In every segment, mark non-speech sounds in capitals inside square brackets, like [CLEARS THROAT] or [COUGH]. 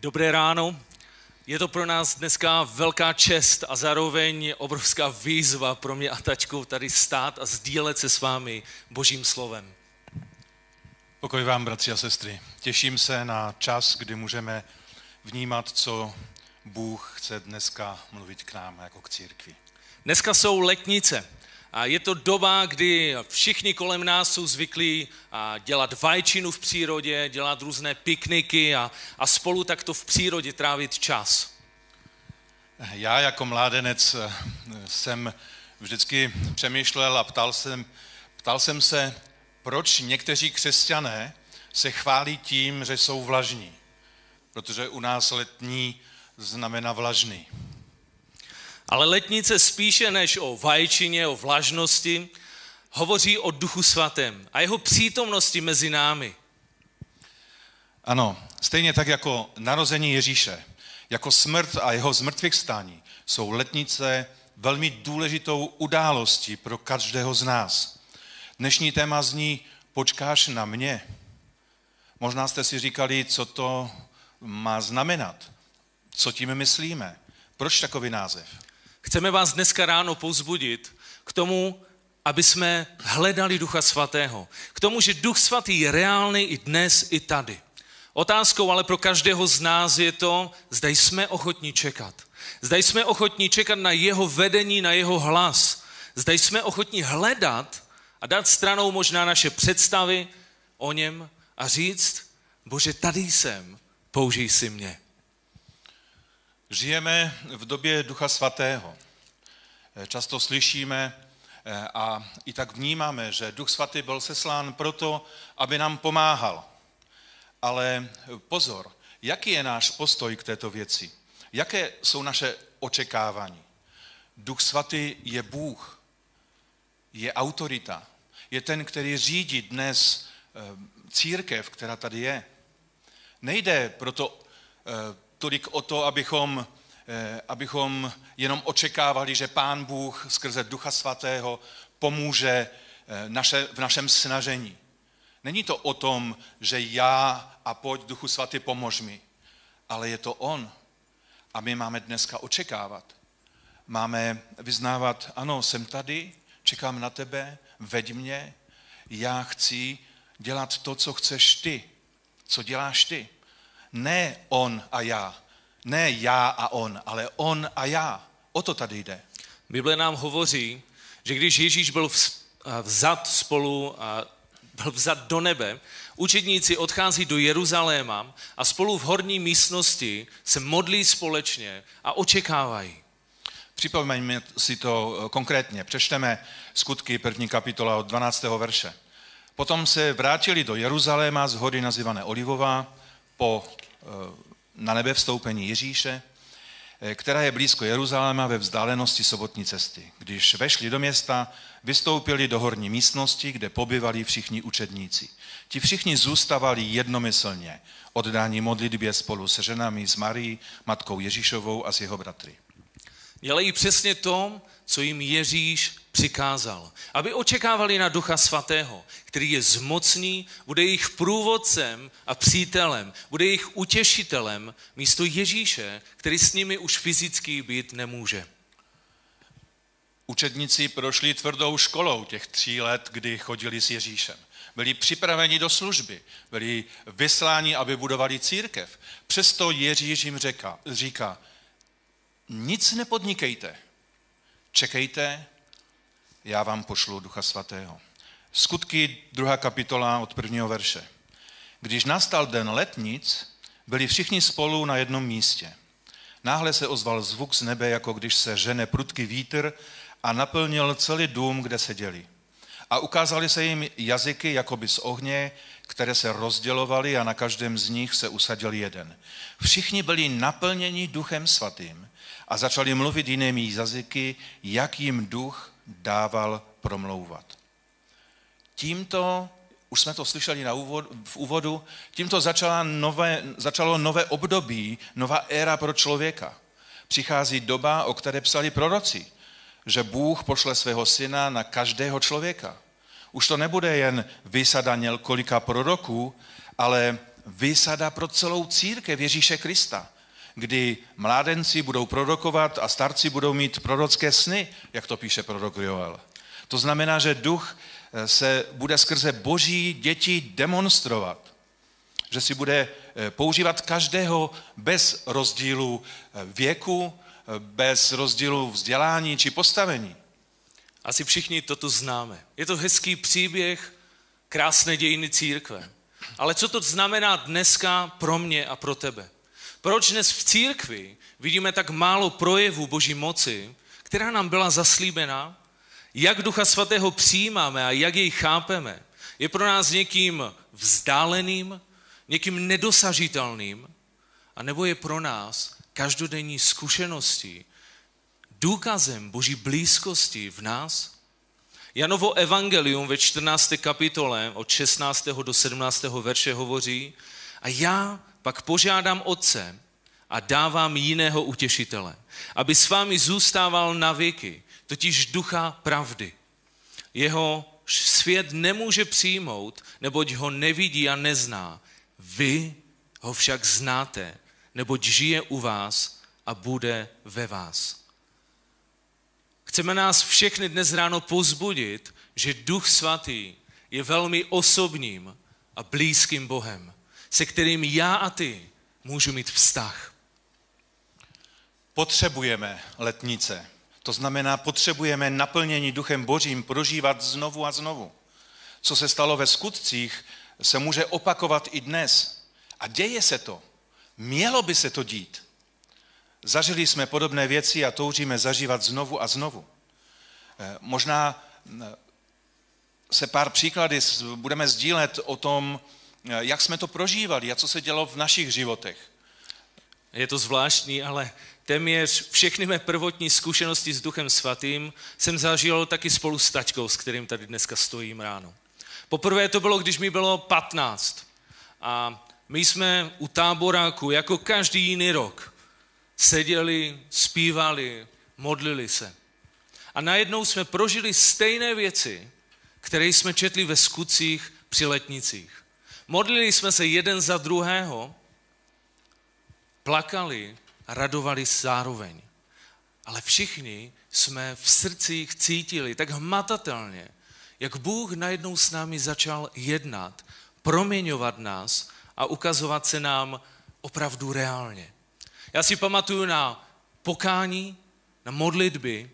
Dobré ráno. Je to pro nás dneska velká čest a zároveň obrovská výzva pro mě a tačku tady stát a sdílet se s vámi božím slovem. Pokoj vám, bratři a sestry. Těším se na čas, kdy můžeme vnímat, co Bůh chce dneska mluvit k nám jako k církvi. Dneska jsou letnice. A je to doba, kdy všichni kolem nás jsou zvyklí dělat vajčinu v přírodě, dělat různé pikniky a, a spolu takto v přírodě trávit čas. Já jako mládenec eh, jsem vždycky přemýšlel a ptal jsem, ptal jsem se, proč někteří křesťané se chválí tím, že jsou vlažní. Protože u nás letní znamená vlažný. Ale letnice spíše než o vajčině, o vlažnosti, hovoří o duchu svatém a jeho přítomnosti mezi námi. Ano, stejně tak jako narození Ježíše, jako smrt a jeho zmrtvých stání, jsou letnice velmi důležitou událostí pro každého z nás. Dnešní téma zní Počkáš na mě. Možná jste si říkali, co to má znamenat. Co tím myslíme? Proč takový název? Chceme vás dneska ráno povzbudit k tomu, aby jsme hledali Ducha Svatého. K tomu, že Duch Svatý je reálný i dnes, i tady. Otázkou ale pro každého z nás je to, zda jsme ochotní čekat. Zda jsme ochotní čekat na jeho vedení, na jeho hlas. Zda jsme ochotní hledat a dát stranou možná naše představy o něm a říct, bože, tady jsem, použij si mě. Žijeme v době Ducha Svatého. Často slyšíme eh, a i tak vnímáme, že Duch Svatý byl seslán proto, aby nám pomáhal. Ale pozor, jaký je náš postoj k této věci? Jaké jsou naše očekávání? Duch Svatý je Bůh, je autorita, je ten, který řídí dnes eh, církev, která tady je. Nejde proto eh, tolik o to, abychom, eh, abychom jenom očekávali, že Pán Bůh skrze Ducha Svatého pomůže eh, naše, v našem snažení. Není to o tom, že já a pojď Duchu Svatý pomož mi, ale je to On. A my máme dneska očekávat. Máme vyznávat, ano, jsem tady, čekám na tebe, veď mě, já chci dělat to, co chceš ty, co děláš ty. Ne on a já. Ne já a on, ale on a já. O to tady jde. Bible nám hovoří, že když Ježíš byl vzat spolu, byl vzat do nebe, učedníci odchází do Jeruzaléma a spolu v horní místnosti se modlí společně a očekávají. Připomeňme si to eh, konkrétně. Přečteme skutky první kapitola od 12. verše. Potom se vrátili do Jeruzaléma z hory nazývané Olivová po eh, na nebe vstoupení Ježíše, eh, která je blízko Jeruzaléma ve vzdálenosti sobotní cesty. Když vešli do města, vystoupili do horní místnosti, kde pobyvali všichni učedníci. Ti všichni zůstavali jednomyslně, oddání modlitbě spolu se ženami, s Marí, matkou Ježíšovou a s jeho bratry. Dělají přesně to, co jim Ježíš přikázal. Aby očekávali na Ducha Svatého, který je zmocný, bude jejich průvodcem a přítelem, bude jejich utěšitelem místo Ježíše, který s nimi už fyzicky být nemůže. Učedníci prošli tvrdou školou těch tří let, kdy chodili s Ježíšem. Byli připraveni do služby, byli vysláni, aby budovali církev. Přesto Ježíš jim říká, říká nic nepodnikejte, čekejte, já vám pošlu Ducha Svatého. Skutky, druhá kapitola od prvního verše. Když nastal den letnic, byli všichni spolu na jednom místě. Náhle se ozval zvuk z nebe, jako když se žene prudký vítr a naplnil celý dům, kde seděli. A ukázali se jim jazyky jakoby z ohně, které se rozdělovaly a na každém z nich se usadil jeden. Všichni byli naplněni duchem svatým a začali mluvit jinými jazyky, jak jim duch dával promlouvat. Tímto, už jsme to slyšeli na úvod, v úvodu, tímto začala nové, začalo nové období, nová éra pro člověka. Přichází doba, o které psali proroci, že Bůh pošle svého syna na každého člověka. Už to nebude jen vysada několika proroků, ale výsada pro celou církev Ježíše Krista, kdy mládenci budou prorokovat a starci budou mít prorocké sny, jak to píše prorok Joel. To znamená, že duch eh, se bude skrze boží děti demonstrovat. Že si bude eh, používat každého bez rozdílu eh, věku, bez rozdílu vzdělání či postavení. Asi všichni toto známe. Je to hezký příběh krásné dějiny církve. Ale co to znamená dneska pro mě a pro tebe? Proč dnes v církvi vidíme tak málo projevů Boží moci, která nám byla zaslíbena, jak Ducha Svatého přijímáme a jak jej chápeme, je pro nás někým vzdáleným, někým nedosažitelným, a nebo je pro nás každodenní zkušeností, důkazem Boží blízkosti v nás? Janovo evangelium ve 14. kapitole od 16. do 17. verše hovoří a já pak požádám Otce a dávám jiného utěšitele, aby s vámi zůstával na věky, totiž ducha pravdy. Jeho svět nemůže přijmout, neboť ho nevidí a nezná. Vy ho však znáte, neboť žije u vás a bude ve vás. Chceme nás všechny dnes ráno pozbudit, že Duch Svatý je velmi osobním a blízkým Bohem, se kterým já a ty můžu mít vztah. Potřebujeme letnice. To znamená, potřebujeme naplnění Duchem Božím prožívat znovu a znovu. Co se stalo ve skutcích, se může opakovat i dnes. A děje se to. Mělo by se to dít. Zažili jsme podobné věci a toužíme zažívat znovu a znovu. Eh, možná eh, se pár příklady budeme sdílet o tom, jak jsme to prožívali a co se dělo v našich životech. Je to zvláštní, ale téměř všechny mé prvotní zkušenosti s Duchem Svatým jsem zažil taky spolu s taťkou, s kterým tady dneska stojím ráno. Poprvé to bylo, když mi bylo 15. A my jsme u táboráku, jako každý jiný rok, seděli, zpívali, modlili se. A najednou jsme prožili stejné věci, které jsme četli ve skutcích při letnicích. Modlili jsme se jeden za druhého, plakali a radovali zároveň. Ale všichni jsme v srdcích cítili tak hmatatelně, jak Bůh najednou s námi začal jednat, proměňovat nás a ukazovat se nám opravdu reálně. Já si pamatuju na pokání, na modlitby,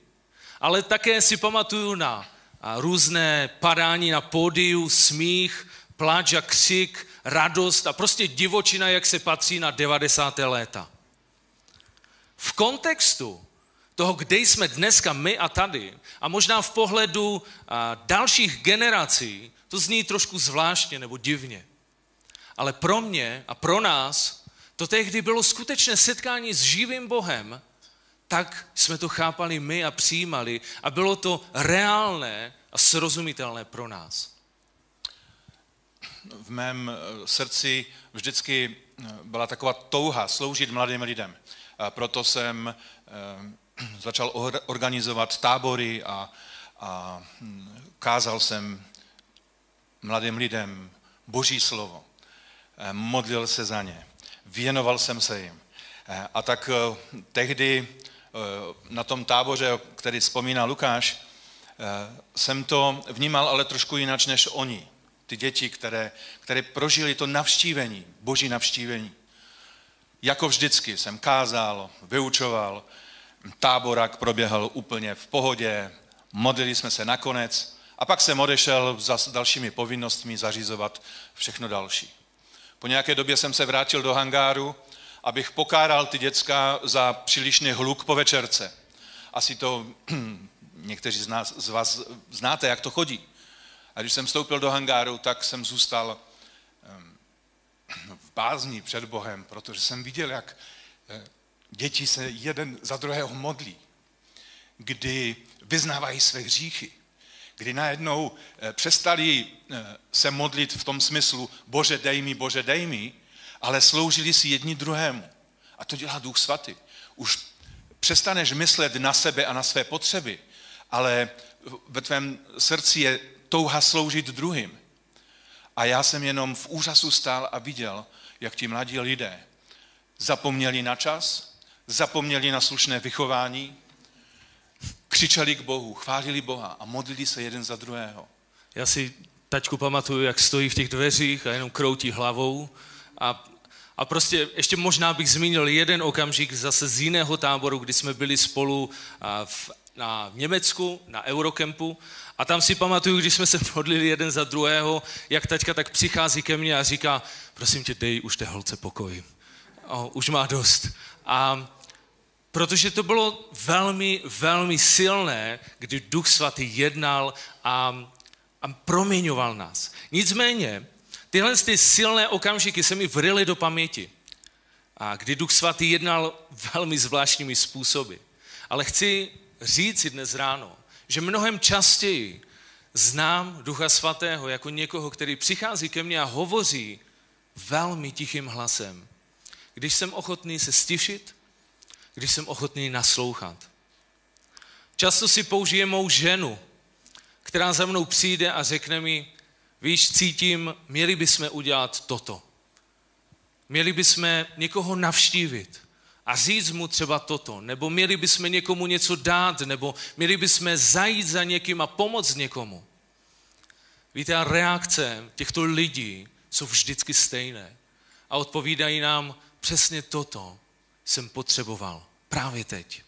ale také si pamatuju na různé padání na pódiu, smích, pláč a křik, radost a prostě divočina, jak se patří na 90. léta. V kontextu toho, kde jsme dneska my a tady, a možná v pohledu dalších generací, to zní trošku zvláštně nebo divně. Ale pro mě a pro nás to tehdy bylo skutečné setkání s živým Bohem, tak jsme to chápali my a přijímali a bylo to reálné a srozumitelné pro nás. V mém eh, srdci vždycky eh, byla taková touha sloužit mladým lidem. Proto jsem eh, [CLEARS THROAT] začal organizovat tábory a, a hm, kázal jsem mladým lidem Boží slovo. Modlil se za ně. Věnoval jsem se jim. A tak tehdy Eh, na tom táboře, který vzpomíná Lukáš, jsem to vnímal ale trošku jinak než oni. Ty děti, které, které prožili to navštívení, boží navštívení. Jako vždycky jsem kázal, vyučoval, táborak proběhl úplně v pohodě, modlili jsme se nakonec a pak jsem odešel za dalšími povinnostmi zařizovat všechno další. Po nějaké době jsem se vrátil do hangáru abych pokáral ty děcka za přílišný hluk po večerce. Asi to [CLEARS THROAT] někteří z, nás, z vás znáte, jak to chodí. A když jsem vstoupil do hangáru, tak jsem zůstal v bázní před Bohem, protože jsem viděl, jak eh, děti se jeden za druhého modlí, kdy vyznávají své hříchy, kdy najednou eh, přestali eh, se modlit v tom smyslu Bože dej mi, Bože dej mi, ale sloužili si jedni druhému. A to dělá Duch Svatý. Už přestaneš myslet na sebe a na své potřeby, ale ve tvém srdci je touha sloužit druhým. A já jsem jenom v úžasu stál a viděl, jak ti mladí lidé zapomněli na čas, zapomněli na slušné vychování, křičeli k Bohu, chválili Boha a modlili se jeden za druhého. Já si tačku pamatuju, jak stojí v těch dveřích a jenom kroutí hlavou a a prostě ještě možná bych zmínil jeden okamžik zase z jiného táboru, kdy jsme byli spolu v, na v Německu, na Eurocampu a tam si pamatuju, když jsme se modlili jeden za druhého, jak taťka tak přichází ke mně a říká, prosím tě, dej už té holce pokoj. O, už má dost. A protože to bylo velmi, velmi silné, kdy Duch Svatý jednal a, a proměňoval nás. Nicméně, tyhle ty silné okamžiky se mi vrily do paměti. A kdy Duch Svatý jednal velmi zvláštními způsoby. Ale chci říct si dnes ráno, že mnohem častěji znám Ducha Svatého jako někoho, který přichází ke mně a hovoří velmi tichým hlasem. Když jsem ochotný se stišit, když jsem ochotný naslouchat. Často si použije mou ženu, která za mnou přijde a řekne mi, víš, cítím, měli bychom udělat toto. Měli bychom někoho navštívit a říct mu třeba toto, nebo měli bychom někomu něco dát, nebo měli bychom zajít za někým a pomoct někomu. Víte, a reakce těchto lidí jsou vždycky stejné a odpovídají nám přesně toto jsem potřeboval právě teď.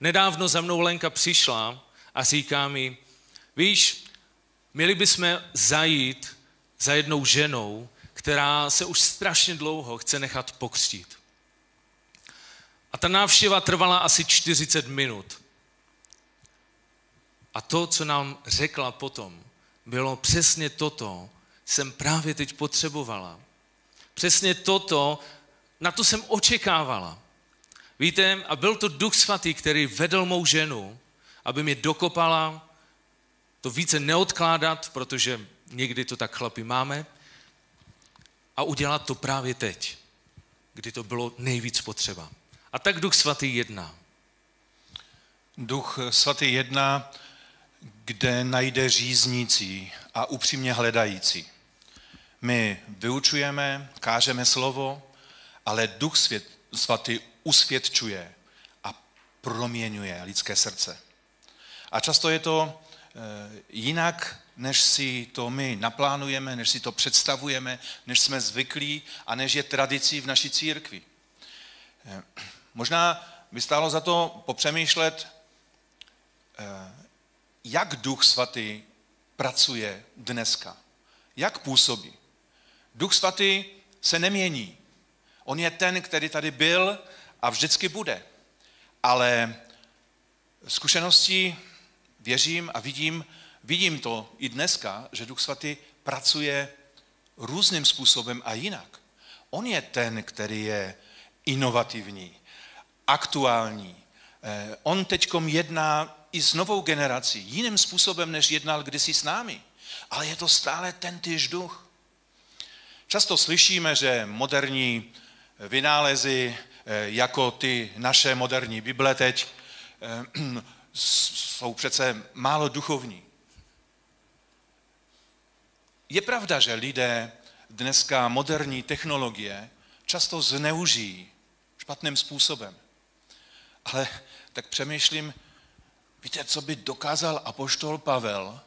Nedávno za mnou Lenka přišla a říká mi, víš, měli bychom zajít za jednou ženou, která se už strašně dlouho chce nechat pokřtít. Ta návštěva trvala asi 40 minut. A to, co nám řekla potom, bylo přesně toto, jsem právě teď potřebovala. Přesně toto, na to jsem očekávala. Víte, a byl to Duch Svatý, který vedl mou ženu, aby mě dokopala, to více neodkládat, protože někdy to tak chlapi máme, a udělat to právě teď, kdy to bylo nejvíc potřeba. A tak Duch Svatý jedná. Duch Svatý jedná, kde najde říznící a upřímně hledající. My vyučujeme, kážeme slovo, ale Duch svět, Svatý usvědčuje a proměňuje lidské srdce. A často je to eh, jinak, než si to my naplánujeme, než si to představujeme, než jsme zvyklí a než je tradicí v naší církvi. Možná by stálo za to popřemýšlet, eh, jak Duch Svatý pracuje dneska. Jak působí. Duch Svatý se nemění. On je ten, který tady byl a vždycky bude. Ale zkušeností věřím a vidím, vidím to i dneska, že Duch Svatý pracuje různým způsobem a jinak. On je ten, který je inovativní, aktuální. Eh, on teď jedná i s novou generací, jiným způsobem, než jednal kdysi s námi. Ale je to stále ten týž duch. Často slyšíme, že moderní vynálezy Eh, jako ty naše moderní Bible teď, eh, [CLEARS THROAT] jsou přece málo duchovní. Je pravda, že lidé dneska moderní technologie často zneužijí špatným způsobem. Ale tak přemýšlím, víte, co by dokázal apoštol Pavel,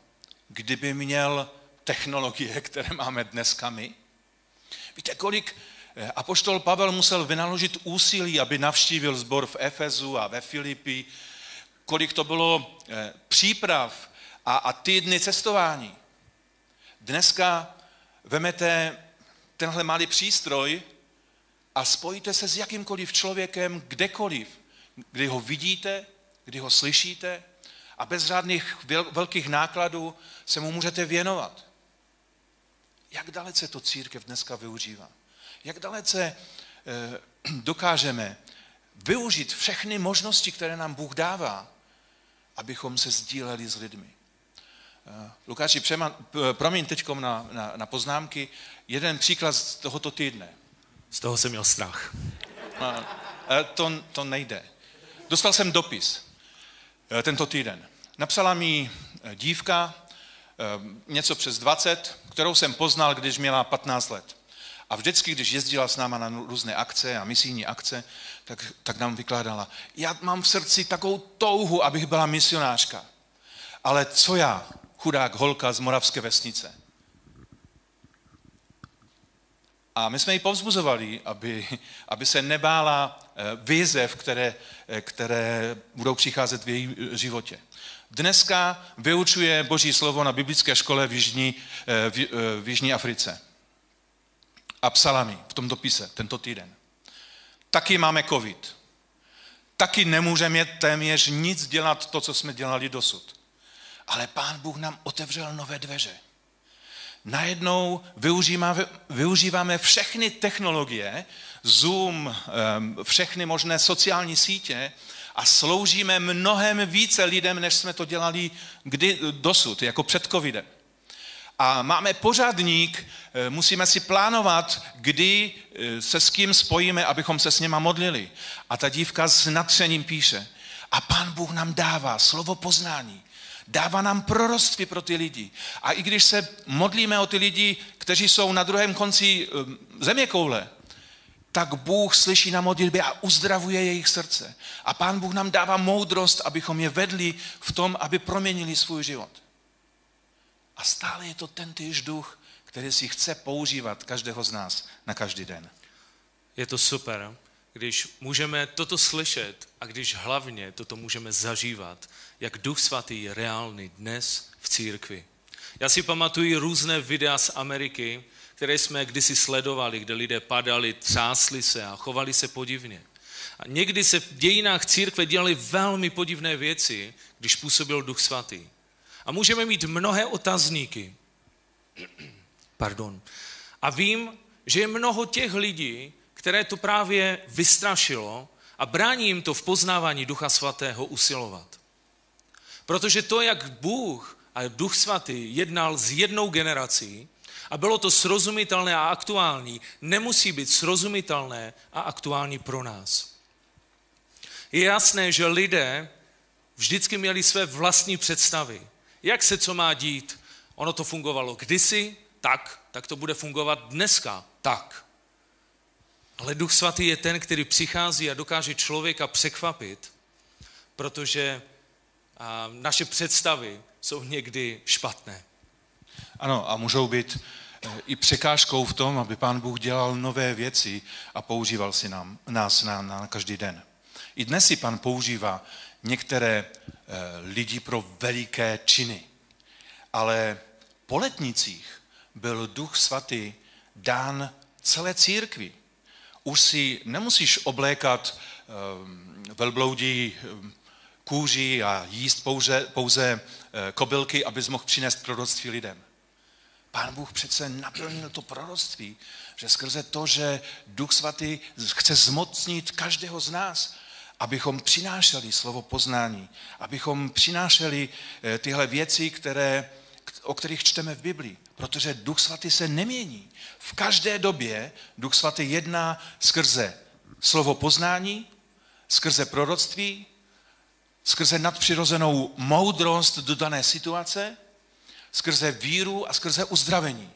kdyby měl technologie, [LAUGHS] které máme dneska my? Víte, kolik Eh, apoštol Pavel musel vynaložit úsilí, aby navštívil zbor v Efezu a ve Filipi, kolik to bylo eh, příprav a, a týdny cestování. Dneska vemete tenhle malý přístroj a spojíte se s jakýmkoliv člověkem kdekoliv, kdy ho vidíte, kdy ho slyšíte a bez žádných velkých nákladů se mu můžete věnovat. Jak dalece to církev dneska využívá? jak dalece eh, dokážeme využít všechny možnosti, které nám Bůh dává, abychom se sdíleli s lidmi. Eh, Lukáši, promiň teď na, na, na poznámky, jeden příklad z tohoto týdne. Z toho jsem měl strach. A, to, to nejde. Dostal jsem dopis eh, tento týden. Napsala mi dívka, něco přes 20, kterou jsem poznal, když měla 15 let. A vždycky, když jezdila s náma na různé akce a misijní akce, tak, tak nám vykládala, já mám v srdci takovou touhu, abych byla misionářka. Ale co já, chudák holka z moravské vesnice? A my jsme ji povzbuzovali, aby, aby se nebála eh, výzev, které, eh, které budou přicházet v jejím životě. Dneska vyučuje Boží slovo na biblické škole v Jižní, eh, v, v Jižní Africe. A psala mi v tom dopise tento týden. Taky máme covid. Taky nemůžeme téměř nic dělat to, co jsme dělali dosud. Ale Pán Bůh nám otevřel nové dveře najednou využíváme, využíváme všechny technologie, Zoom, všechny možné sociální sítě a sloužíme mnohem více lidem, než jsme to dělali kdy, dosud, jako před covidem. A máme pořadník, eh, musíme si plánovat, kdy eh, se s kým spojíme, abychom se s něma modlili. A ta dívka s natřením píše, a pán Bůh nám dává slovo poznání. Dává nám proroctví pro ty lidi. A i když se modlíme o ty lidi, kteří jsou na druhém konci um, země koule, tak Bůh slyší na modlitbě a uzdravuje jejich srdce. A Pán Bůh nám dává moudrost, abychom je vedli v tom, aby proměnili svůj život. A stále je to ten týž duch, který si chce používat každého z nás na každý den. Je to super, když můžeme toto slyšet a když hlavně toto můžeme zažívat jak Duch Svatý je reálný dnes v církvi. Já si pamatuju různé videa z Ameriky, které jsme kdysi sledovali, kde lidé padali, třásli se a chovali se podivně. A někdy se v dějinách církve dělaly velmi podivné věci, když působil Duch Svatý. A můžeme mít mnohé otazníky. [CLEARS THROAT] Pardon. A vím, že je mnoho těch lidí, které to právě vystrašilo a brání jim to v poznávání Ducha Svatého usilovat. Protože to, jak Bůh a Duch Svatý jednal s jednou generací a bylo to srozumitelné a aktuální, nemusí být srozumitelné a aktuální pro nás. Je jasné, že lidé vždycky měli své vlastní představy. Jak se co má dít? Ono to fungovalo kdysi, tak, tak to bude fungovat dneska, tak. Ale Duch Svatý je ten, který přichází a dokáže člověka překvapit, protože naše představy jsou někdy špatné. Ano, a můžou být eh, i překážkou v tom, aby Pán Bůh dělal nové věci a používal si nám, nás na, na každý den. I dnes si Pan používá některé eh, lidi pro veliké činy, ale po letnicích byl Duch Svatý dán celé církvi. Už si nemusíš oblékat eh, velbloudí kůži a jíst pouze, pouze eh, kobylky, abys mohl přinést proroctví lidem. Pán Bůh přece naplnil to proroctví, že skrze to, že Duch Svatý chce zmocnit každého z nás, abychom přinášeli slovo poznání, abychom přinášeli eh, tyhle věci, které, o kterých čteme v Biblii. Protože Duch Svatý se nemění. V každé době Duch Svatý jedná skrze slovo poznání, skrze proroctví, skrze nadpřirozenou moudrost do dané situace, skrze víru a skrze uzdravení.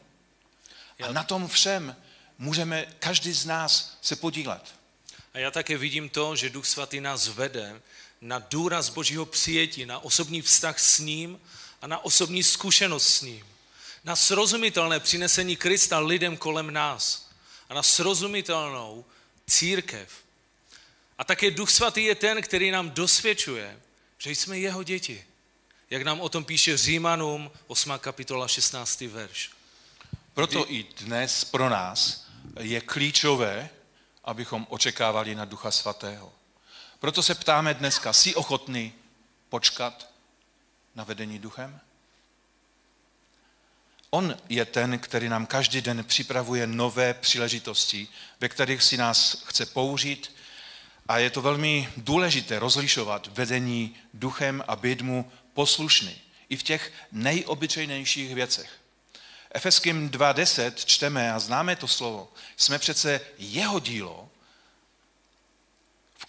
A na tom všem můžeme každý z nás se podílet. A já také vidím to, že Duch Svatý nás vede na důraz Božího přijetí, na osobní vztah s ním a na osobní zkušenost s ním. Na srozumitelné přinesení Krista lidem kolem nás a na srozumitelnou církev, a také Duch Svatý je ten, který nám dosvědčuje, že jsme jeho děti. Jak nám o tom píše Římanům 8. kapitola 16. verš. Proto i dnes pro nás je klíčové, abychom očekávali na Ducha Svatého. Proto se ptáme dneska, jsi ochotný počkat na vedení duchem? On je ten, který nám každý den připravuje nové příležitosti, ve kterých si nás chce použít a je to velmi důležité rozlišovat vedení duchem a být mu poslušný. I v těch nejobyčejnějších věcech. Efeským 2.10 čteme a známe to slovo. Jsme přece jeho dílo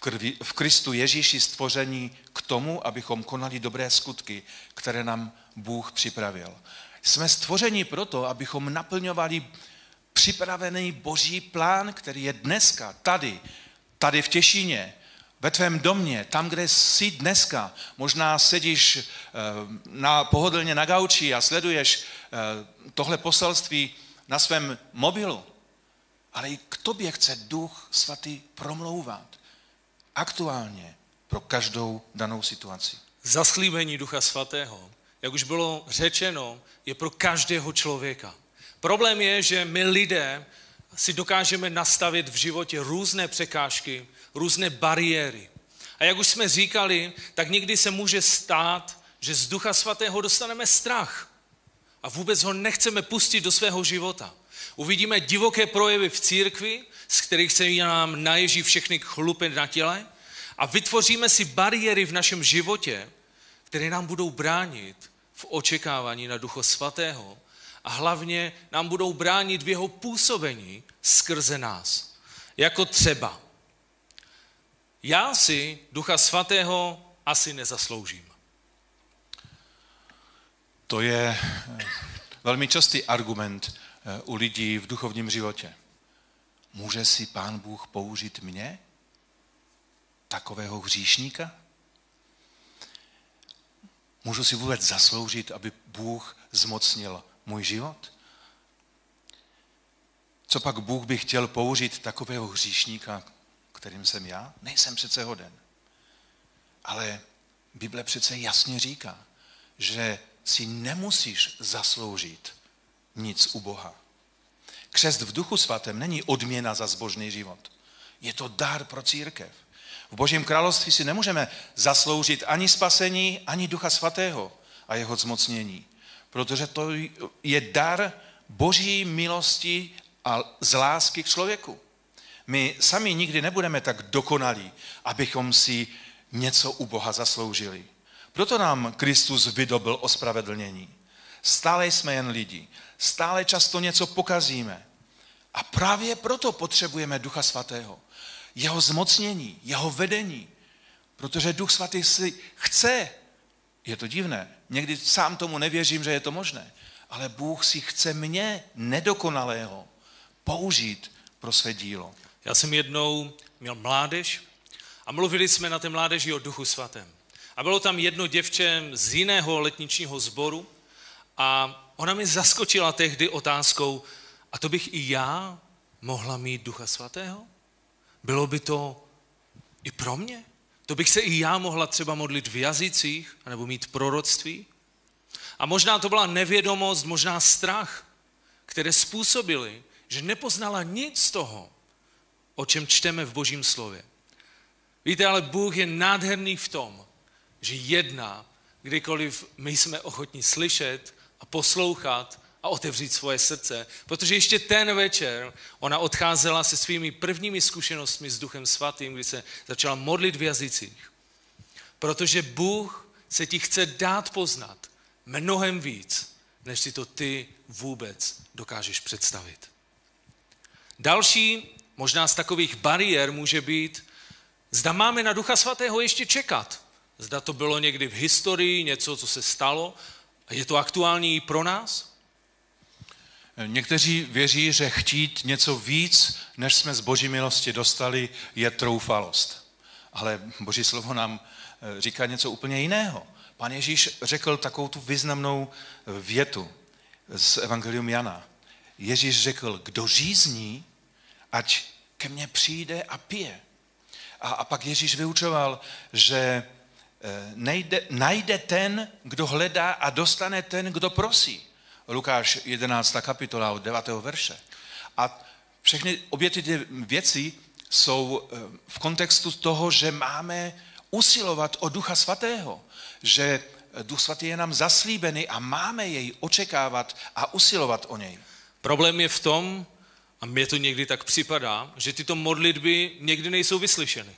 krvi, v Kristu Ježíši stvoření k tomu, abychom konali dobré skutky, které nám Bůh připravil. Jsme stvoření proto, abychom naplňovali připravený boží plán, který je dneska tady, tady v Těšíně, ve tvém domě, tam, kde jsi dneska. Možná sedíš eh, na, pohodlně na gauči a sleduješ eh, tohle poselství na svém mobilu. Ale i k tobě chce duch svatý promlouvat. Aktuálně pro každou danou situaci. Zaslíbení Ducha Svatého, jak už bylo řečeno, je pro každého člověka. Problém je, že my lidé si dokážeme nastavit v životě různé překážky, různé bariéry. A jak už jsme říkali, tak někdy se může stát, že z Ducha Svatého dostaneme strach a vůbec ho nechceme pustit do svého života. Uvidíme divoké projevy v církvi, z kterých se nám naježí všechny chlupy na těle a vytvoříme si bariéry v našem životě, které nám budou bránit v očekávání na Ducha Svatého a hlavně nám budou bránit v jeho působení skrze nás. Jako třeba, já si Ducha Svatého asi nezasloužím. To je eh, velmi častý argument u lidí v duchovním životě. Může si pán Bůh použít mě? Takového hříšníka? Můžu si vůbec zasloužit, aby Bůh zmocnil můj život? Co pak Bůh by chtěl použít takového hříšníka, kterým jsem já? Nejsem přece hoden. Ale Bible přece jasně říká, že si nemusíš zasloužit nic u Boha. Křest v duchu svatém není odměna za zbožný život. Je to dar pro církev. V Božím království si nemůžeme zasloužit ani spasení, ani ducha svatého a jeho zmocnění. Protože to je dar boží milosti a z lásky k člověku. My sami nikdy nebudeme tak dokonalí, abychom si něco u Boha zasloužili. Proto nám Kristus vydobil ospravedlnění. Stále jsme jen lidi. Stále často něco pokazíme. A právě proto potřebujeme Ducha Svatého. Jeho zmocnění, jeho vedení. Protože Duch Svatý si chce. Je to divné. Někdy sám tomu nevěřím, že je to možné. Ale Bůh si chce mě, nedokonalého, použít pro své dílo. Já jsem jednou měl mládež a mluvili jsme na té mládeži o duchu svatém. A bylo tam jedno děvče z jiného letničního sboru a ona mi zaskočila tehdy otázkou, a to bych i já mohla mít ducha svatého? Bylo by to i pro mě? To bych se i já mohla třeba modlit v jazycích, nebo mít proroctví? A možná to byla nevědomost, možná strach, které způsobily, že nepoznala nic z toho, o čem čteme v Božím slově. Víte, ale Bůh je nádherný v tom, že jedná, kdykoliv my jsme ochotní slyšet poslouchat a otevřít svoje srdce. Protože ještě ten večer ona odcházela se svými prvními zkušenostmi s Duchem Svatým, kdy se začala modlit v jazycích. Protože Bůh se ti chce dát poznat mnohem víc, než si to ty vůbec dokážeš představit. Další možná z takových bariér může být, zda máme na Ducha Svatého ještě čekat. Zda to bylo někdy v historii, něco, co se stalo, je to aktuální i pro nás? Někteří věří, že chtít něco víc, než jsme z boží milosti dostali, je troufalost. Ale boží slovo nám eh, říká něco úplně jiného. Pan Ježíš řekl takovou tu významnou větu z Evangelium Jana. Ježíš řekl, kdo řízní, ať ke mně přijde a pije. A, a pak Ježíš vyučoval, že eh, nejde, najde ten, kdo hledá a dostane ten, kdo prosí. Lukáš 11. kapitola od 9. verše. A všechny obě ty věci jsou eh, v kontextu toho, že máme usilovat o Ducha Svatého, že Duch Svatý je nám zaslíbený a máme jej očekávat a usilovat o něj. Problém je v tom, a mně to někdy tak připadá, že tyto modlitby někdy nejsou vyslyšeny.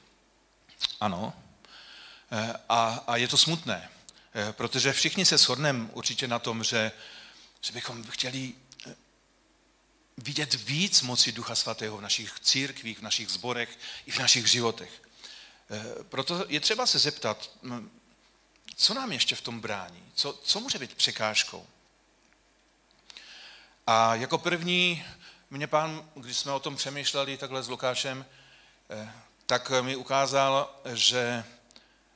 Ano. Eh, a, a je to smutné, eh, protože všichni se shodneme určitě na tom, že, že bychom chtěli eh, vidět víc moci Ducha Svatého v našich církvích, v našich zborech i v našich životech. Proto je třeba se zeptat, hm, co nám ještě v tom brání? Co, co může být překážkou? A jako první Mě pán, když jsme o tom přemýšleli takhle s Lukášem, tak mi ukázal, že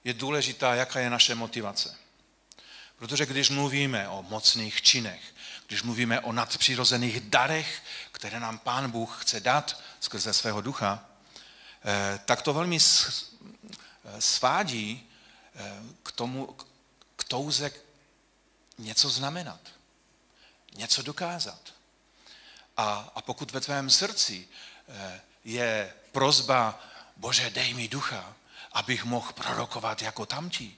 je důležitá, jaká je naše motivace. Protože když mluvíme o mocných činech, když mluvíme o nadpřirozených darech, které nám Pán Bůh chce dát skrze svého ducha, eh, tak to velmi svádí eh, k tomu, k touze něco znamenat, něco dokázat. A, a pokud ve tvém srdci eh, je prozba, Bože, dej mi ducha, abych mohl prorokovat jako tamtí,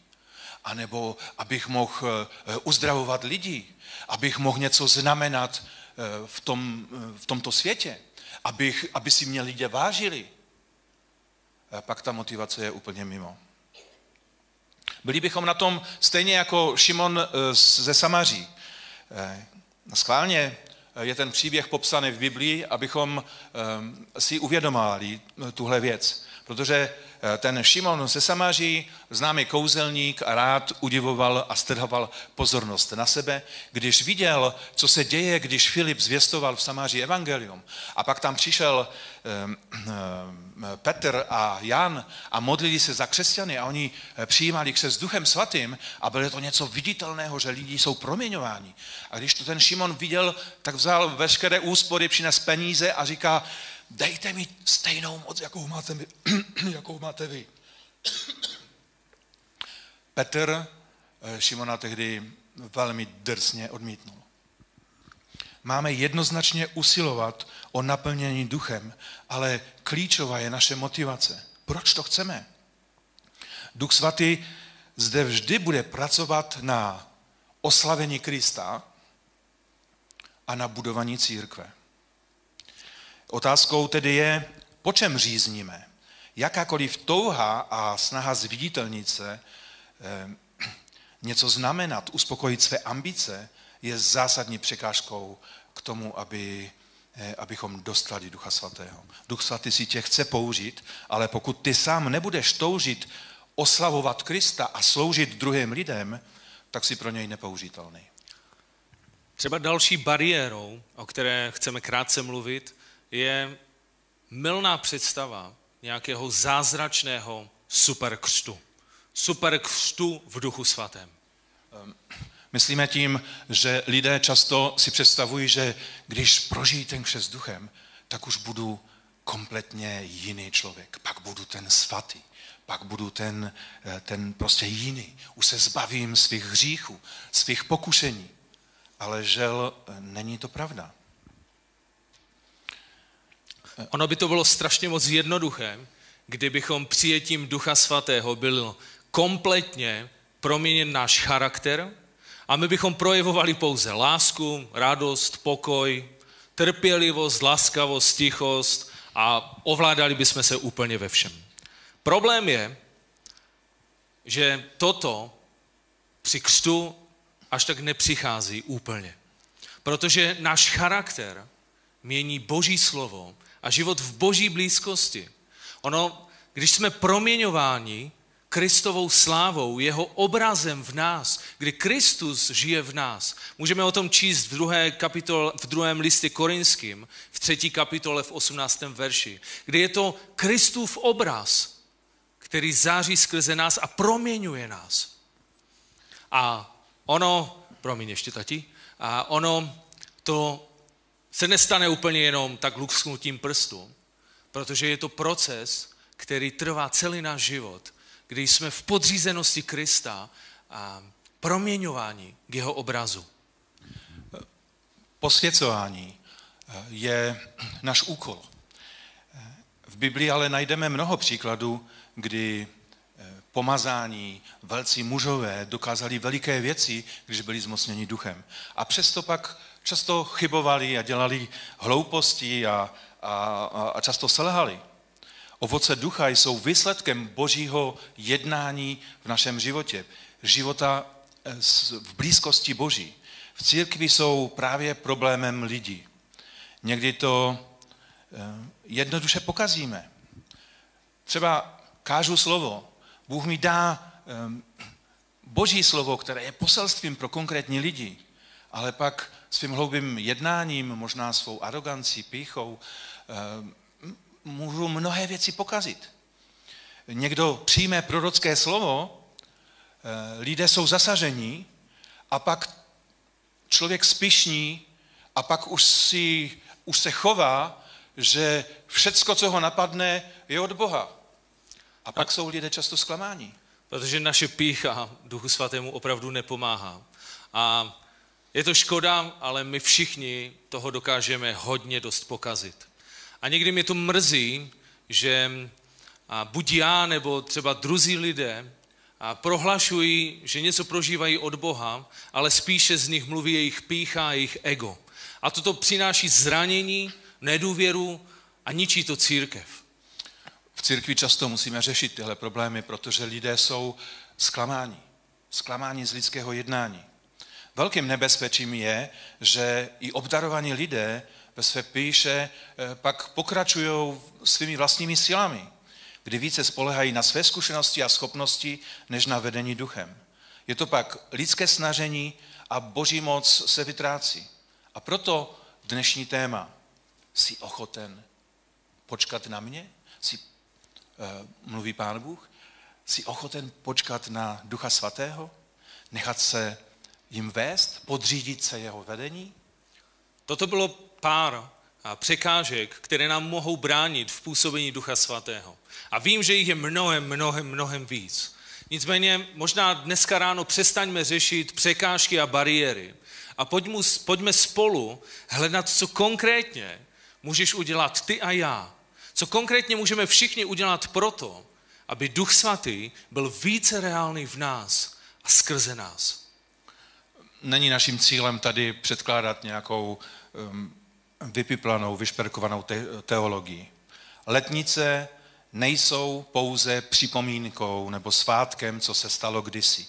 anebo abych mohl eh, uzdravovat lidi, abych mohl něco znamenat eh, v, tom, v tomto světě, abych, aby si mě lidé vážili, pak ta motivace je úplně mimo. Byli bychom na tom stejně jako Šimon ze Samaří. Schválně je ten příběh popsaný v Biblii, abychom si uvědomovali tuhle věc. Protože Eh, ten Šimon se Samáří, známý kouzelník rád udivoval a strhoval pozornost na sebe, když viděl, co se děje, když Filip zvěstoval v Samáří evangelium. A pak tam přišel Petr a Jan a modlili se za křesťany a oni přijímali křes duchem svatým a bylo to něco viditelného, že lidi jsou proměňováni. A když to ten Šimon viděl, tak vzal veškeré úspory, přines peníze a říká, dejte mi stejnou moc, jakou máte, vy. [CLEARS THROAT] jakou máte vy. Petr eh, Šimona tehdy velmi drsně odmítnul. Máme jednoznačně usilovat o naplnění duchem, ale klíčová je naše motivace. Proč to chceme? Duch svatý zde vždy bude pracovat na oslavení Krista a na budování církve. Otázkou tedy je, po čem řízníme. Jakákoliv touha a snaha zviditelnit se, eh, něco znamenat, uspokojit své ambice, je zásadní překážkou k tomu, aby, eh, abychom dostali Ducha Svatého. Duch Svatý si tě chce použít, ale pokud ty sám nebudeš toužit oslavovat Krista a sloužit druhým lidem, tak si pro něj nepoužitelný. Třeba další bariérou, o které chceme krátce mluvit, je milná představa nějakého zázračného superkřtu. Superkřtu v duchu svatém. Ehm, myslíme tím, že lidé často si představují, že když prožijí ten křest duchem, tak už budu kompletně jiný člověk. Pak budu ten svatý. Pak budu ten, eh, ten prostě jiný. Už se zbavím svých hříchů, svých pokušení. Ale žel eh, není to pravda. Ono by to bylo strašně moc jednoduché, kdybychom přijetím Ducha Svatého byl kompletně proměněn náš charakter a my bychom projevovali pouze lásku, radost, pokoj, trpělivost, laskavost, tichost a ovládali bychom se úplně ve všem. Problém je, že toto při křtu až tak nepřichází úplně. Protože náš charakter mění Boží slovo a život v boží blízkosti. Ono, když jsme proměňováni Kristovou slávou, jeho obrazem v nás, kdy Kristus žije v nás. Můžeme o tom číst v, druhé kapitole, v druhém listě korinským, v třetí kapitole v 18. verši, kdy je to Kristův obraz, který září skrze nás a proměňuje nás. A ono, promiň ještě tati, a ono to se nestane úplně jenom tak lusknutím prstu, protože je to proces, který trvá celý náš život, kdy jsme v podřízenosti Krista a proměňování k jeho obrazu. Posvěcování eh, je náš úkol. V Biblii ale najdeme mnoho příkladů, kdy eh, pomazání, velcí mužové dokázali veliké věci, když byli zmocněni duchem. A přesto pak často chybovali a dělali hlouposti a, a, a často selhali. Ovoce ducha jsou výsledkem božího jednání v našem životě. Života eh, v blízkosti boží. V církvi jsou právě problémem lidí. Někdy to eh, jednoduše pokazíme. Třeba kážu slovo. Bůh mi dá eh, boží slovo, které je poselstvím pro konkrétní lidi ale pak svým hloubým jednáním, možná svou arogancí, píchou, eh, můžu mnohé věci pokazit. Někdo přijme prorocké slovo, eh, lidé jsou zasažení a pak člověk spišní a pak už, si, už se chová, že všecko, co ho napadne, je od Boha. A pak a... jsou lidé často zklamáni. Protože naše pícha Duchu Svatému opravdu nepomáhá. A je to škoda, ale my všichni toho dokážeme hodně dost pokazit. A někdy mě to mrzí, že buď já nebo třeba druzí lidé prohlašují, že něco prožívají od Boha, ale spíše z nich mluví jejich pícha a jejich ego. A toto přináší zranění, nedůvěru a ničí to církev. V církvi často musíme řešit tyhle problémy, protože lidé jsou zklamáni. Zklamáni z lidského jednání. Velkým nebezpečím je, že i obdarovaní lidé ve své píše eh, pak pokračují svými vlastními silami, kdy více spolehají na své zkušenosti a schopnosti, než na vedení duchem. Je to pak lidské snažení a boží moc se vytrácí. A proto dnešní téma. Jsi ochoten počkat na mě? Jsi, uh, mluví Pán Bůh? Jsi ochoten počkat na Ducha Svatého? Nechat se jim vést? Podřídit se jeho vedení? Toto bylo pár překážek, které nám mohou bránit v působení Ducha Svatého. A vím, že jich je mnohem, mnohem, mnohem víc. Nicméně možná dneska ráno přestaňme řešit překážky a bariéry a pojďme, spolu hledat, co konkrétně můžeš udělat ty a já. Co konkrétně můžeme všichni udělat proto, aby Duch Svatý byl více reálný v nás a skrze nás. Není naším cílem tady předkládat nějakou um, vypiplanou, vyšperkovanou te- teologii. Letnice nejsou pouze připomínkou nebo svátkem, co se stalo kdysi.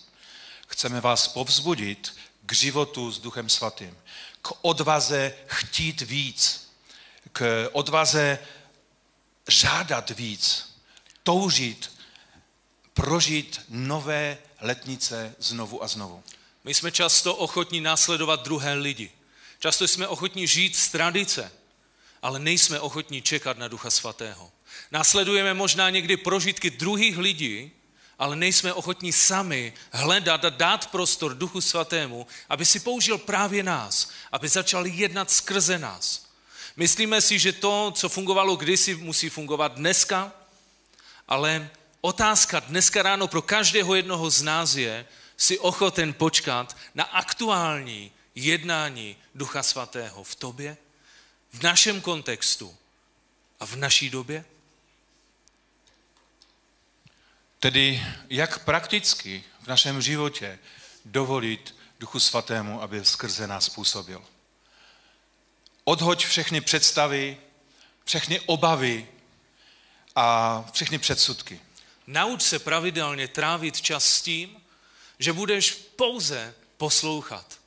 Chceme vás povzbudit k životu s Duchem Svatým, k odvaze chtít víc, k odvaze žádat víc, toužit, prožít nové letnice znovu a znovu. My jsme často ochotní následovat druhé lidi. Často jsme ochotní žít z tradice, ale nejsme ochotní čekat na Ducha Svatého. Následujeme možná někdy prožitky druhých lidí, ale nejsme ochotní sami hledat a dát prostor Duchu Svatému, aby si použil právě nás, aby začal jednat skrze nás. Myslíme si, že to, co fungovalo kdysi, musí fungovat dneska, ale otázka dneska ráno pro každého jednoho z nás je, si ochoten počkat na aktuální jednání Ducha Svatého v tobě, v našem kontextu a v naší době? Tedy jak prakticky v našem životě dovolit Duchu Svatému, aby skrze nás působil. Odhoď všechny představy, všechny obavy a všechny předsudky. Nauč se pravidelně trávit čas s tím, že budeš pouze poslouchat.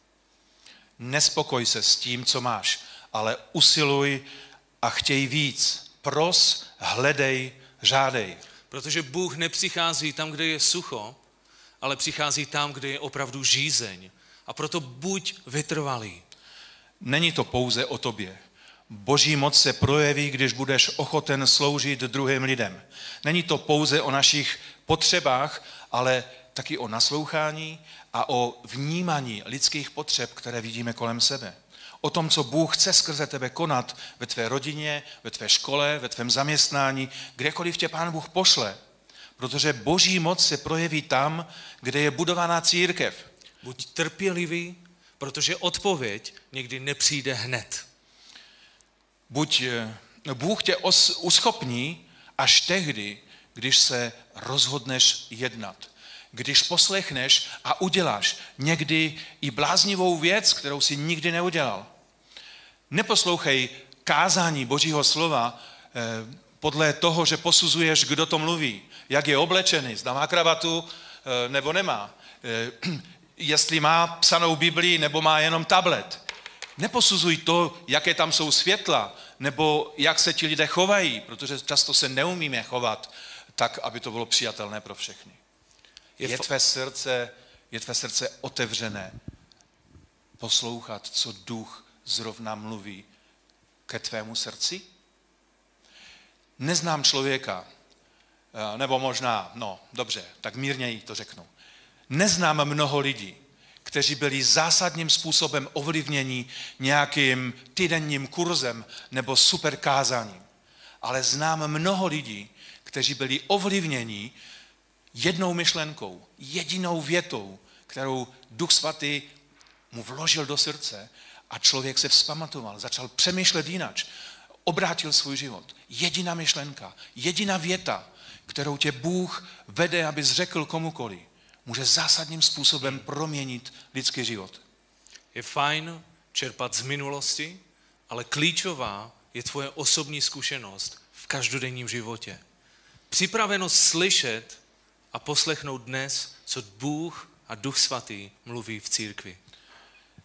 Nespokoj se s tím, co máš, ale usiluj a chtěj víc. Pros, hledej, žádej. Protože Bůh nepřichází tam, kde je sucho, ale přichází tam, kde je opravdu žízeň. A proto buď vytrvalý. Není to pouze o tobě. Boží moc se projeví, když budeš ochoten sloužit druhým lidem. Není to pouze o našich potřebách, ale taky o naslouchání a o vnímání lidských potřeb, které vidíme kolem sebe. O tom, co Bůh chce skrze tebe konat ve tvé rodině, ve tvé škole, ve tvém zaměstnání, kdekoliv tě Pán Bůh pošle. Protože boží moc se projeví tam, kde je budovaná církev. Buď trpělivý, protože odpověď někdy nepřijde hned. Buď no Bůh tě os, uschopní až tehdy, když se rozhodneš jednat když poslechneš a uděláš někdy i bláznivou věc, kterou si nikdy neudělal. Neposlouchej kázání Božího slova eh, podle toho, že posuzuješ, kdo to mluví, jak je oblečený, zda má kravatu eh, nebo nemá, eh, [CLEARS THROAT] jestli má psanou Biblii nebo má jenom tablet. Neposuzuj to, jaké tam jsou světla, nebo jak se ti lidé chovají, protože často se neumíme chovat tak, aby to bylo přijatelné pro všechny. Je, je tvé srdce, je tvé srdce otevřené poslouchat, co duch zrovna mluví ke tvému srdci? Neznám člověka, eh, nebo možná, no dobře, tak mírněji to řeknu. Neznám mnoho lidí, kteří byli zásadním způsobem ovlivněni nějakým týdenním kurzem nebo superkázáním. Ale znám mnoho lidí, kteří byli ovlivněni jednou myšlenkou, jedinou větou, kterou Duch Svatý mu vložil do srdce a člověk se vzpamatoval, začal přemýšlet jinak, obrátil svůj život. Jediná myšlenka, jediná věta, kterou tě Bůh vede, abys řekl komukoli, může zásadním způsobem proměnit lidský život. Je fajn čerpat z minulosti, ale klíčová je tvoje osobní zkušenost v každodenním životě. Připravenost slyšet a poslechnout dnes, co Bůh a Duch Svatý mluví v církvi.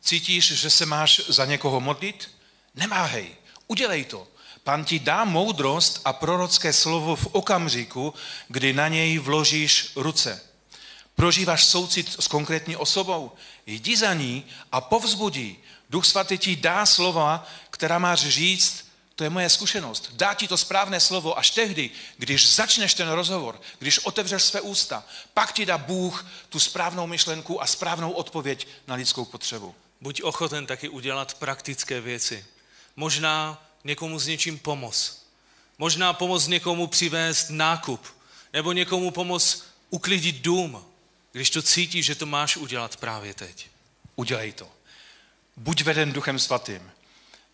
Cítíš, že se máš za někoho modlit? Nemáhej, udělej to. Pán ti dá moudrost a prorocké slovo v okamžiku, kdy na něj vložíš ruce. Prožíváš soucit s konkrétní osobou? Jdi za ní a povzbudí. Duch svatý ti dá slova, která máš říct, to je moje zkušenost. Dá ti to správné slovo až tehdy, když začneš ten rozhovor, když otevřeš své ústa, pak ti dá Bůh tu správnou myšlenku a správnou odpověď na lidskou potřebu. Buď ochoten taky udělat praktické věci. Možná někomu s něčím pomoct. Možná pomoct někomu přivést nákup. Nebo někomu pomoct uklidit dům, když to cítíš, že to máš udělat právě teď. Udělej to. Buď veden Duchem Svatým.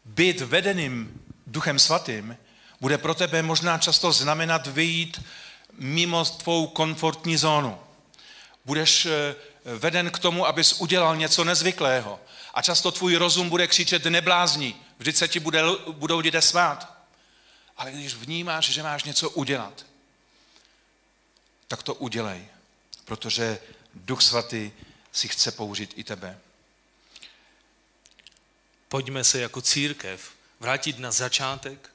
Být vedeným Duchem Svatým bude pro tebe možná často znamenat vyjít mimo tvou komfortní zónu. Budeš eh, veden k tomu, abys udělal něco nezvyklého. A často tvůj rozum bude křičet neblázni, vždyť se ti bude, budou lidé smát. Ale když vnímáš, že máš něco udělat, tak to udělej, protože Duch Svatý si chce použít i tebe. Pojďme se jako církev vrátit na začátek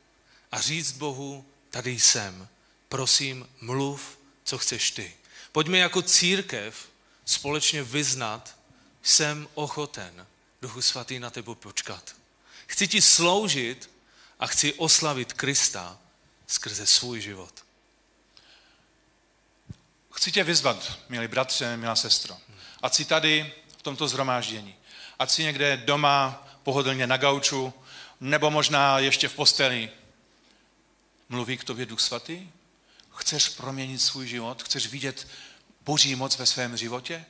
a říct Bohu, tady jsem, prosím, mluv, co chceš ty. Pojďme jako církev společně vyznat, jsem ochoten, Duchu Svatý, na tebe počkat. Chci ti sloužit a chci oslavit Krista skrze svůj život. Chci tě vyzvat, milí bratře, milá sestro, ať si tady v tomto zhromáždění, ať si někde doma pohodlně na gauču, nebo možná ještě v posteli. Mluví k tobě Duch Svatý? Chceš proměnit svůj život? Chceš vidět Boží moc ve svém životě?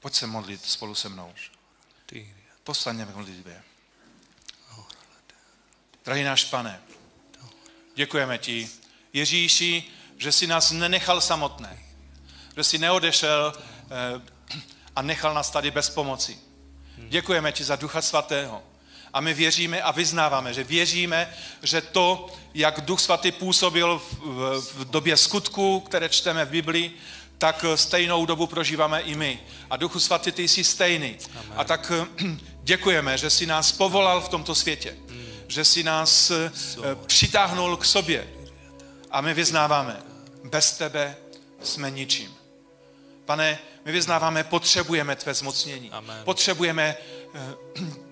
Pojď se modlit spolu se mnou. Postaňme k modlitbě. Drahý náš pane, děkujeme ti, Ježíši, že jsi nás nenechal samotné, že jsi neodešel eh, [CLEARS THROAT] a nechal nás tady bez pomoci. Děkujeme ti za Ducha Svatého. A my věříme a vyznáváme, že věříme, že to, jak Duch Svatý působil v, v, v době skutku, které čteme v Biblii, tak stejnou dobu prožíváme i my. A Duchu Svatý, ty jsi stejný. Amen. A tak [CLEARS THROAT] děkujeme, že jsi nás povolal v tomto světě. Hmm. Že jsi nás eh, přitáhnul k sobě. A my vyznáváme, bez tebe jsme ničím. Pane, my vyznáváme, potřebujeme tvé zmocnění. Amen. Potřebujeme eh,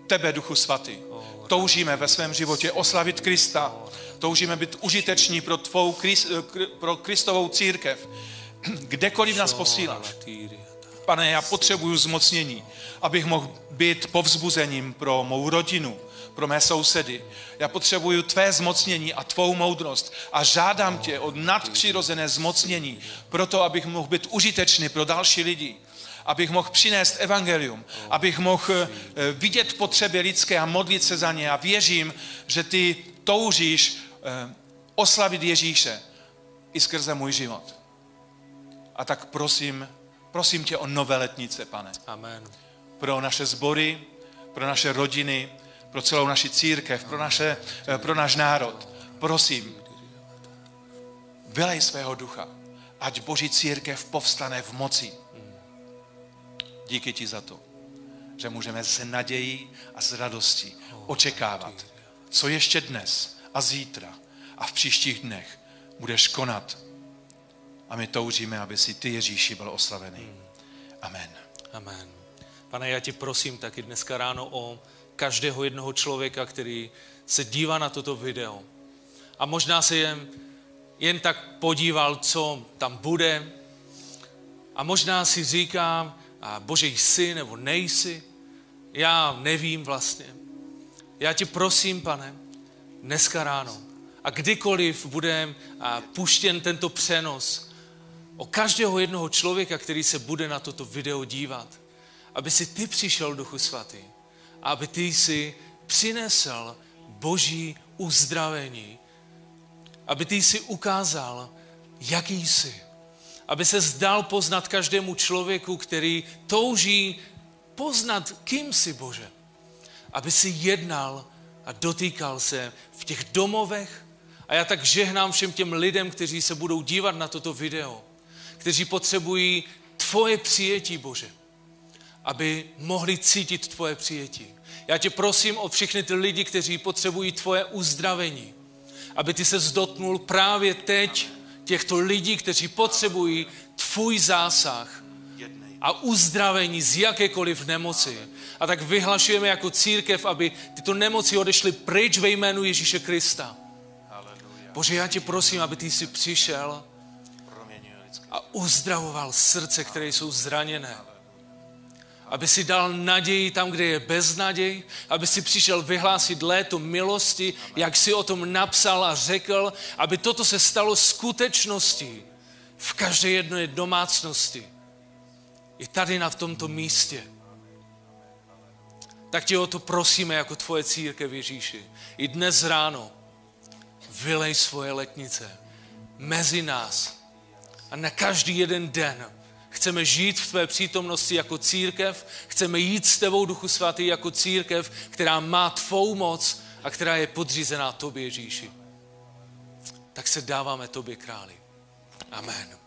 tebe, Duchu Svatý. Toužíme ve svém životě oslavit Krista. Toužíme být užiteční pro, tvou, eh, pro Kristovou církev. [CLEARS THROAT] Kdekoliv nás posíláš. Pane, já potřebuju zmocnění, abych mohl být povzbuzením pro mou rodinu, pro mé sousedy. Já potřebuju tvé zmocnění a tvou moudrost a žádám tě o nadpřirozené zmocnění, proto abych mohl být užitečný pro další lidi abych mohl přinést evangelium, abych mohl eh, vidět potřeby lidské a modlit se za ně. A věřím, že ty toužíš eh, oslavit Ježíše i skrze můj život. A tak prosím, prosím tě o nové letnice, pane. Amen. Pro naše sbory, pro naše rodiny, pro celou naši církev, pro, naše, eh, pro náš národ. Prosím, vylej svého ducha, ať Boží církev povstane v moci. Díky ti za to, že můžeme s nadějí a s radostí očekávat, co ještě dnes a zítra a v příštích dnech budeš konat. A my toužíme, aby si ty, Ježíši, byl oslavený. Amen. Amen. Pane, já tě prosím taky dneska ráno o každého jednoho člověka, který se dívá na toto video. A možná se jen, jen tak podíval, co tam bude. A možná si říká, a bože, jsi nebo nejsi. Já nevím vlastně. Já tě prosím, pane, dneska ráno a kdykoliv bude puštěn tento přenos o každého jednoho člověka, který se bude na toto video dívat, aby si ty přišel, Duchu Svatý, a aby ty si přinesl boží uzdravení, aby ty si ukázal, jaký jsi. Aby se zdal poznat každému člověku, který touží poznat, kým jsi, Bože. Aby si jednal a dotýkal se v těch domovech. A já tak žehnám všem těm lidem, kteří se budou dívat na toto video, kteří potřebují tvoje přijetí, Bože, aby mohli cítit tvoje přijetí. Já tě prosím o všechny ty lidi, kteří potřebují tvoje uzdravení, aby ty se zdotnul právě teď těchto lidí, kteří potřebují tvůj zásah a uzdravení z jakékoliv nemoci. A tak vyhlašujeme jako církev, aby tyto nemoci odešly pryč ve jménu Ježíše Krista. Bože, já tě prosím, aby ty jsi přišel a uzdravoval srdce, které jsou zraněné aby si dal naději tam, kde je beznaděj, aby si přišel vyhlásit léto milosti, jak si o tom napsal a řekl, aby toto se stalo skutečností v každé jedné domácnosti. I tady na tomto místě. Tak tě o to prosíme jako tvoje církev Ježíši. I dnes ráno vylej svoje letnice mezi nás a na každý jeden den Chceme žít v tvé přítomnosti jako církev, chceme jít s tebou, Duchu Svatý, jako církev, která má tvou moc a která je podřízená tobě, Ježíši. Tak se dáváme tobě, králi. Amen.